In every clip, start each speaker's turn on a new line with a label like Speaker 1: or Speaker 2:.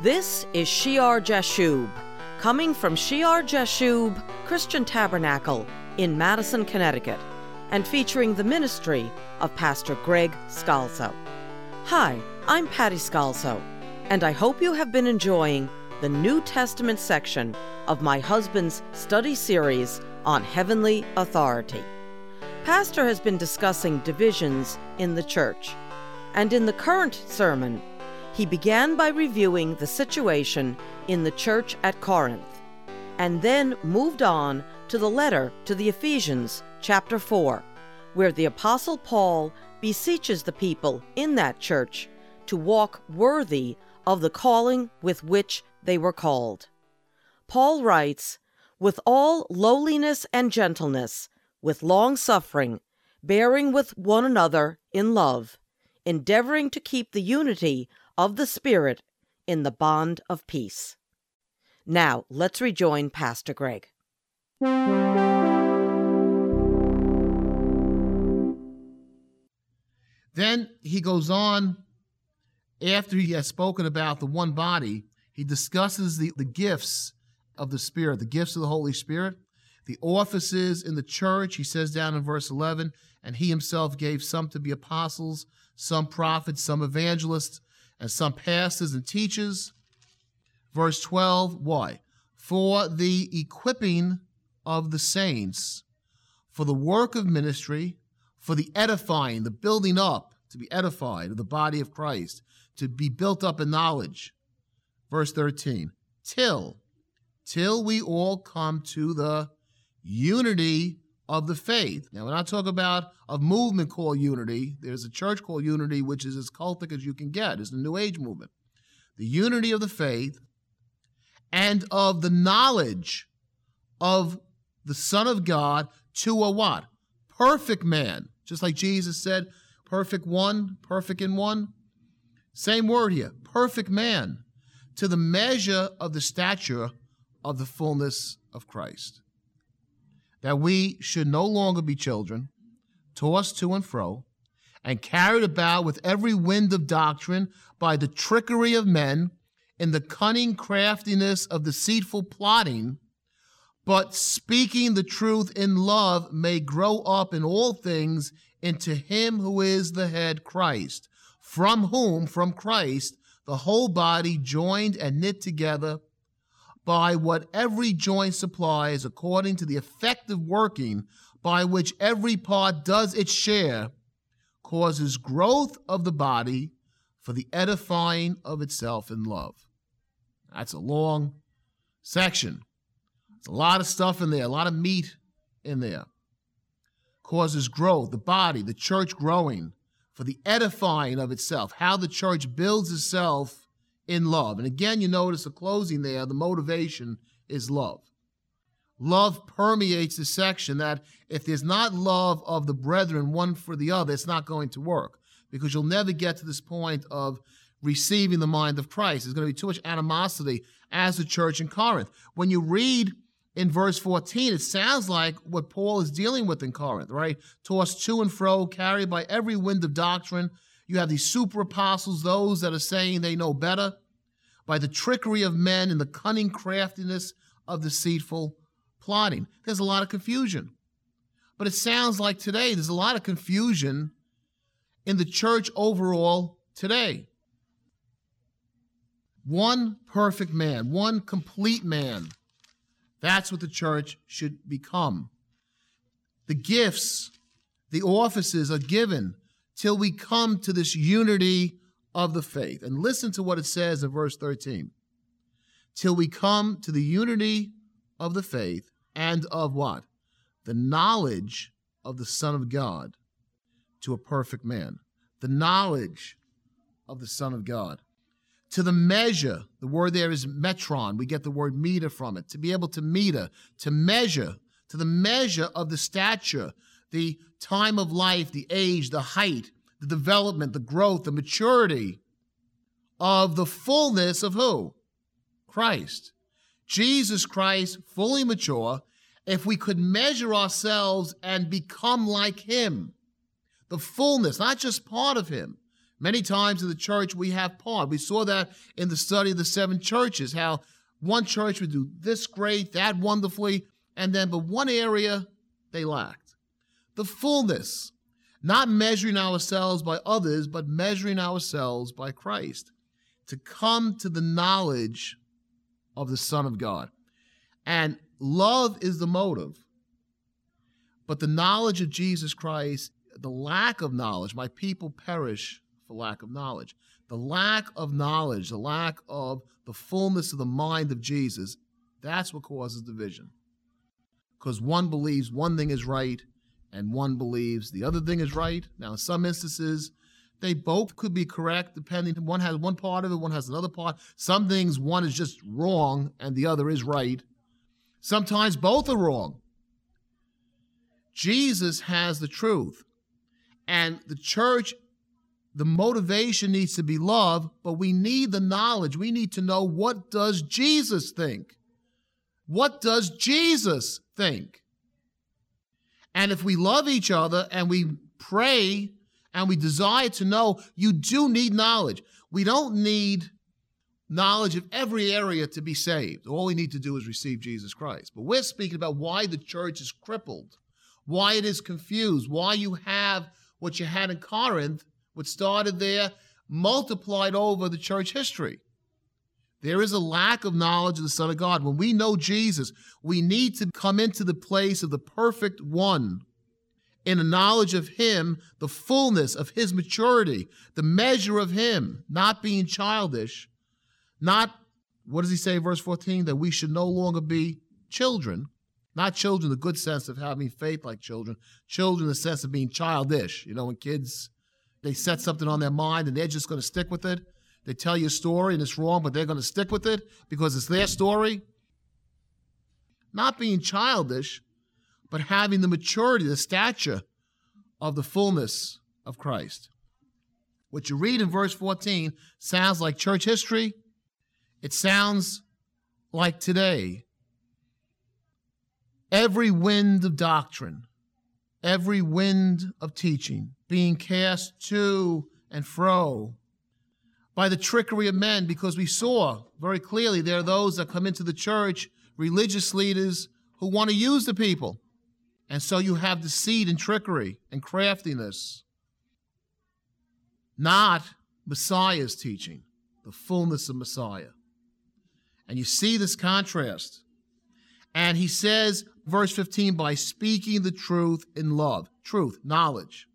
Speaker 1: This is Shear Jashub, coming from Shear Jashub Christian Tabernacle in Madison, Connecticut, and featuring the ministry of Pastor Greg Scalzo. Hi, I'm Patty Scalzo, and I hope you have been enjoying the New Testament section of my husband's study series on heavenly authority. Pastor has been discussing divisions in the church, and in the current sermon, he began by reviewing the situation in the church at Corinth, and then moved on to the letter to the Ephesians, chapter 4, where the Apostle Paul beseeches the people in that church to walk worthy of the calling with which they were called. Paul writes, With all lowliness and gentleness, with long suffering, bearing with one another in love, endeavoring to keep the unity of the Spirit in the bond of peace. Now, let's rejoin Pastor Greg.
Speaker 2: Then he goes on, after he has spoken about the one body, he discusses the, the gifts of the Spirit, the gifts of the Holy Spirit, the offices in the church. He says down in verse 11, and he himself gave some to be apostles, some prophets, some evangelists, and some pastors and teachers. Verse 12, why? For the equipping of the saints, for the work of ministry, for the edifying, the building up, to be edified of the body of Christ, to be built up in knowledge. Verse 13, till, till we all come to the unity of the faith. Now, when I talk about a movement called unity. There's a church called unity, which is as cultic as you can get. It's the New Age movement. The unity of the faith and of the knowledge of the Son of God to a what? Perfect man. Just like Jesus said, perfect one, perfect in one. Same word here, perfect man, to the measure of the stature of the fullness of Christ that we should no longer be children, tossed to and fro, and carried about with every wind of doctrine by the trickery of men in the cunning craftiness of deceitful plotting, but speaking the truth in love may grow up in all things into him who is the head Christ, from whom, from Christ, the whole body joined and knit together by what every joint supplies according to the effective working by which every part does its share, causes growth of the body for the edifying of itself in love. That's a long section. It's a lot of stuff in there, a lot of meat in there. Causes growth, the body, the church growing for the edifying of itself, how the church builds itself in love. And again, you notice the closing there, the motivation is love. Love permeates the section that if there's not love of the brethren one for the other, it's not going to work because you'll never get to this point of receiving the mind of Christ. There's going to be too much animosity as the church in Corinth. When you read in verse 14, it sounds like what Paul is dealing with in Corinth, right? Tossed to and fro, carried by every wind of doctrine you have these super apostles, those that are saying they know better by the trickery of men and the cunning craftiness of deceitful plotting. There's a lot of confusion. But it sounds like today there's a lot of confusion in the church overall today. One perfect man, one complete man. That's what the church should become. The gifts, the offices are given till we come to this unity of the faith. And listen to what it says in verse 13. Till we come to the unity of the faith and of what? The knowledge of the Son of God to a perfect man. The knowledge of the Son of God. To the measure, the word there is metron. We get the word meter from it. To be able to meter, to measure, to the measure of the stature, the time of life, the age, the height, the development, the growth, the maturity of the fullness of who? Christ. Jesus Christ, fully mature. If we could measure ourselves and become like him, the fullness, not just part of him, Many times in the church, we have part. We saw that in the study of the seven churches, how one church would do this great, that wonderfully, and then, but one area they lacked the fullness, not measuring ourselves by others, but measuring ourselves by Christ, to come to the knowledge of the Son of God. And love is the motive, but the knowledge of Jesus Christ, the lack of knowledge, my people perish for lack of knowledge. The lack of knowledge, the lack of the fullness of the mind of Jesus, that's what causes division. Because one believes one thing is right and one believes the other thing is right. Now, in some instances, they both could be correct, depending. One has one part of it, one has another part. Some things, one is just wrong and the other is right. Sometimes both are wrong. Jesus has the truth. And the church the motivation needs to be love, but we need the knowledge. We need to know what does Jesus think? What does Jesus think? And if we love each other and we pray and we desire to know, you do need knowledge. We don't need knowledge of every area to be saved. All we need to do is receive Jesus Christ. But we're speaking about why the church is crippled, why it is confused, why you have what you had in Corinth what started there multiplied over the church history. There is a lack of knowledge of the Son of God. When we know Jesus, we need to come into the place of the perfect one in a knowledge of Him, the fullness of His maturity, the measure of Him, not being childish, not, what does He say, verse 14, that we should no longer be children, not children, the good sense of having faith like children, children, the sense of being childish. You know, when kids they set something on their mind and they're just going to stick with it. They tell you a story and it's wrong, but they're going to stick with it because it's their story. Not being childish, but having the maturity, the stature of the fullness of Christ. What you read in verse 14 sounds like church history. It sounds like today. Every wind of doctrine, every wind of teaching being cast to and fro by the trickery of men, because we saw very clearly there are those that come into the church, religious leaders who want to use the people. And so you have deceit and trickery and craftiness. Not Messiah's teaching, the fullness of Messiah. And you see this contrast. And he says, verse 15, by speaking the truth in love. Truth, knowledge.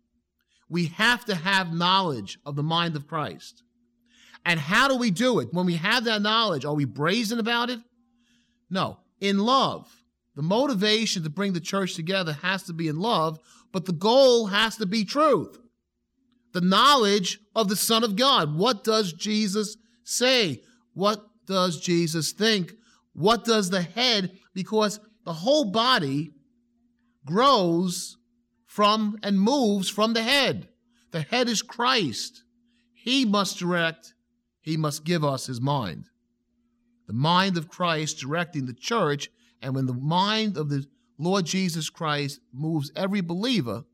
Speaker 2: We have to have knowledge of the mind of Christ. And how do we do it? When we have that knowledge, are we brazen about it? No, in love. The motivation to bring the church together has to be in love, but the goal has to be truth. The knowledge of the Son of God. What does Jesus say? What does Jesus think? What does the head? Because the whole body grows from and moves from the head. The head is Christ. He must direct, he must give us his mind. The mind of Christ directing the church, and when the mind of the Lord Jesus Christ moves every believer,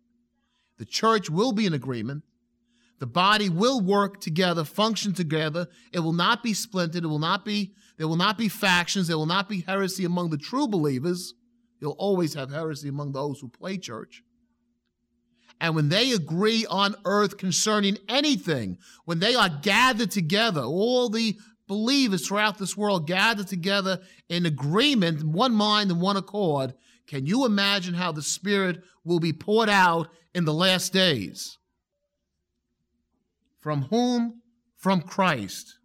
Speaker 2: the church will be in agreement. The body will work together, function together. It will not be splintered. It will not be, there will not be factions. There will not be heresy among the true believers. You'll always have heresy among those who play church. And when they agree on earth concerning anything, when they are gathered together, all the believers throughout this world gathered together in agreement, one mind and one accord, can you imagine how the Spirit will be poured out in the last days? From whom? From Christ.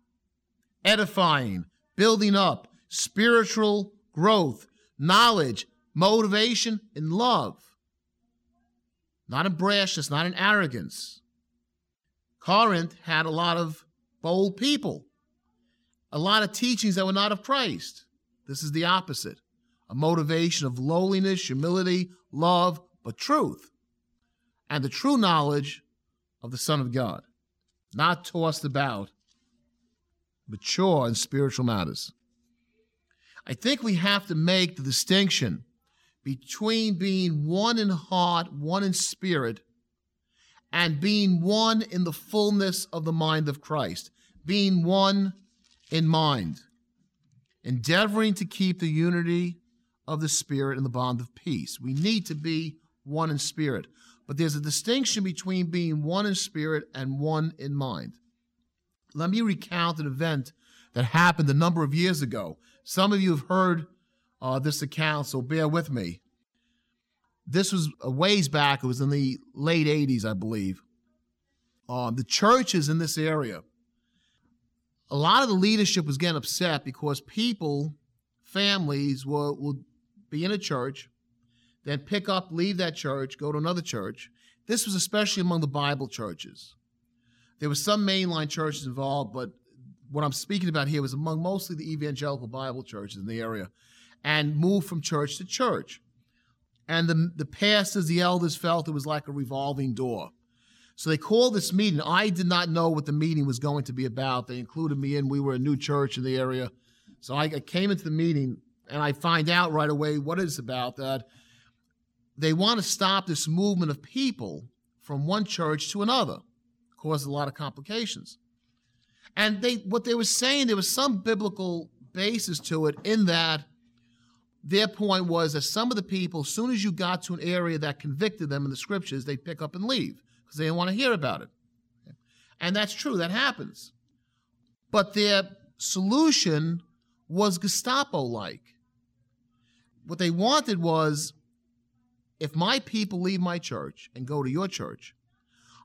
Speaker 2: Edifying, building up, spiritual growth, knowledge, motivation, and love not in brashness, not in arrogance. Corinth had a lot of bold people, a lot of teachings that were not of Christ. This is the opposite a motivation of lowliness, humility, love, but truth, and the true knowledge of the Son of God, not tossed about, mature in spiritual matters. I think we have to make the distinction between being one in heart, one in spirit, and being one in the fullness of the mind of Christ, being one in mind, endeavoring to keep the unity of the Spirit in the bond of peace. We need to be one in spirit, but there's a distinction between being one in spirit and one in mind. Let me recount an event that happened a number of years ago. Some of you have heard uh, this account, so bear with me. This was a ways back, it was in the late 80s, I believe. Um, the churches in this area, a lot of the leadership was getting upset because people, families, will, will be in a church, then pick up, leave that church, go to another church. This was especially among the Bible churches. There were some mainline churches involved, but what I'm speaking about here was among mostly the evangelical Bible churches in the area and moved from church to church. And the, the pastors, the elders felt it was like a revolving door. So they called this meeting. I did not know what the meeting was going to be about. They included me in. We were a new church in the area. So I came into the meeting and I find out right away what it's about that they want to stop this movement of people from one church to another. Caused a lot of complications. And they what they were saying, there was some biblical basis to it in that their point was that some of the people, as soon as you got to an area that convicted them in the scriptures, they'd pick up and leave because they didn't want to hear about it. And that's true, that happens. But their solution was Gestapo like. What they wanted was if my people leave my church and go to your church,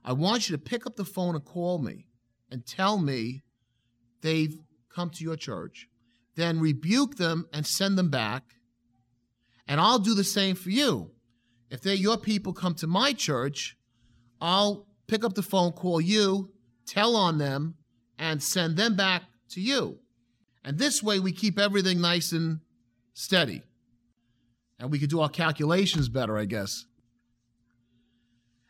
Speaker 2: I want you to pick up the phone and call me and tell me they've come to your church, then rebuke them and send them back. And I'll do the same for you. If they're your people come to my church, I'll pick up the phone, call you, tell on them, and send them back to you. And this way we keep everything nice and steady and we could do our calculations better, I guess.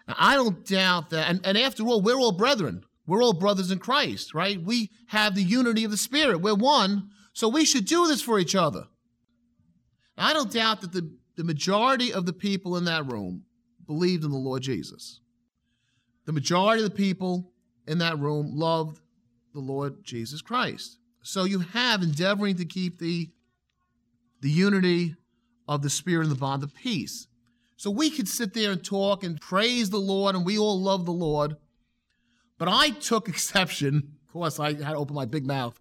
Speaker 2: Now, I don't doubt that. And, and after all, we're all brethren. We're all brothers in Christ, right? We have the unity of the Spirit. We're one, so we should do this for each other. I don't doubt that the, the majority of the people in that room believed in the Lord Jesus. The majority of the people in that room loved the Lord Jesus Christ. So you have endeavoring to keep the, the unity of the Spirit and the bond of peace. So we could sit there and talk and praise the Lord, and we all love the Lord. But I took exception. Of course, I had to open my big mouth,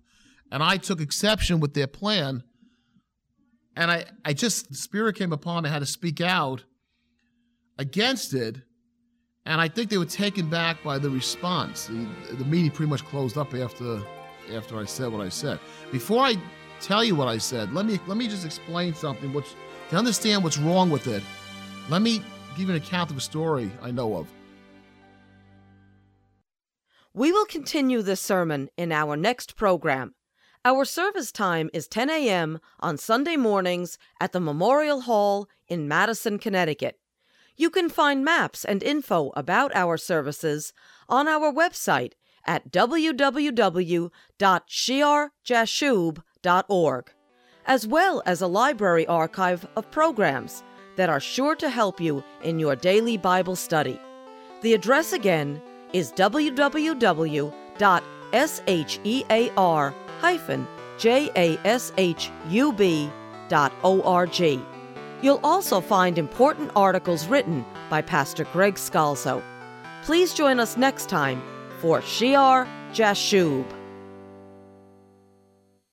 Speaker 2: and I took exception with their plan. And I, I just, the Spirit came upon me, I had to speak out against it. And I think they were taken back by the response. The, the meeting pretty much closed up after after I said what I said. Before I tell you what I said, let me let me just explain something which to understand what's wrong with it, let me give you an account of a story I know of.
Speaker 1: We will continue this sermon in our next program. Our service time is 10 a.m. on Sunday mornings at the Memorial Hall in Madison, Connecticut. You can find maps and info about our services on our website at www.shiarjashub.org as well as a library archive of programs that are sure to help you in your daily Bible study. The address again is www.shear-jashub.org. You'll also find important articles written by Pastor Greg Scalzo. Please join us next time for Shear Jashub.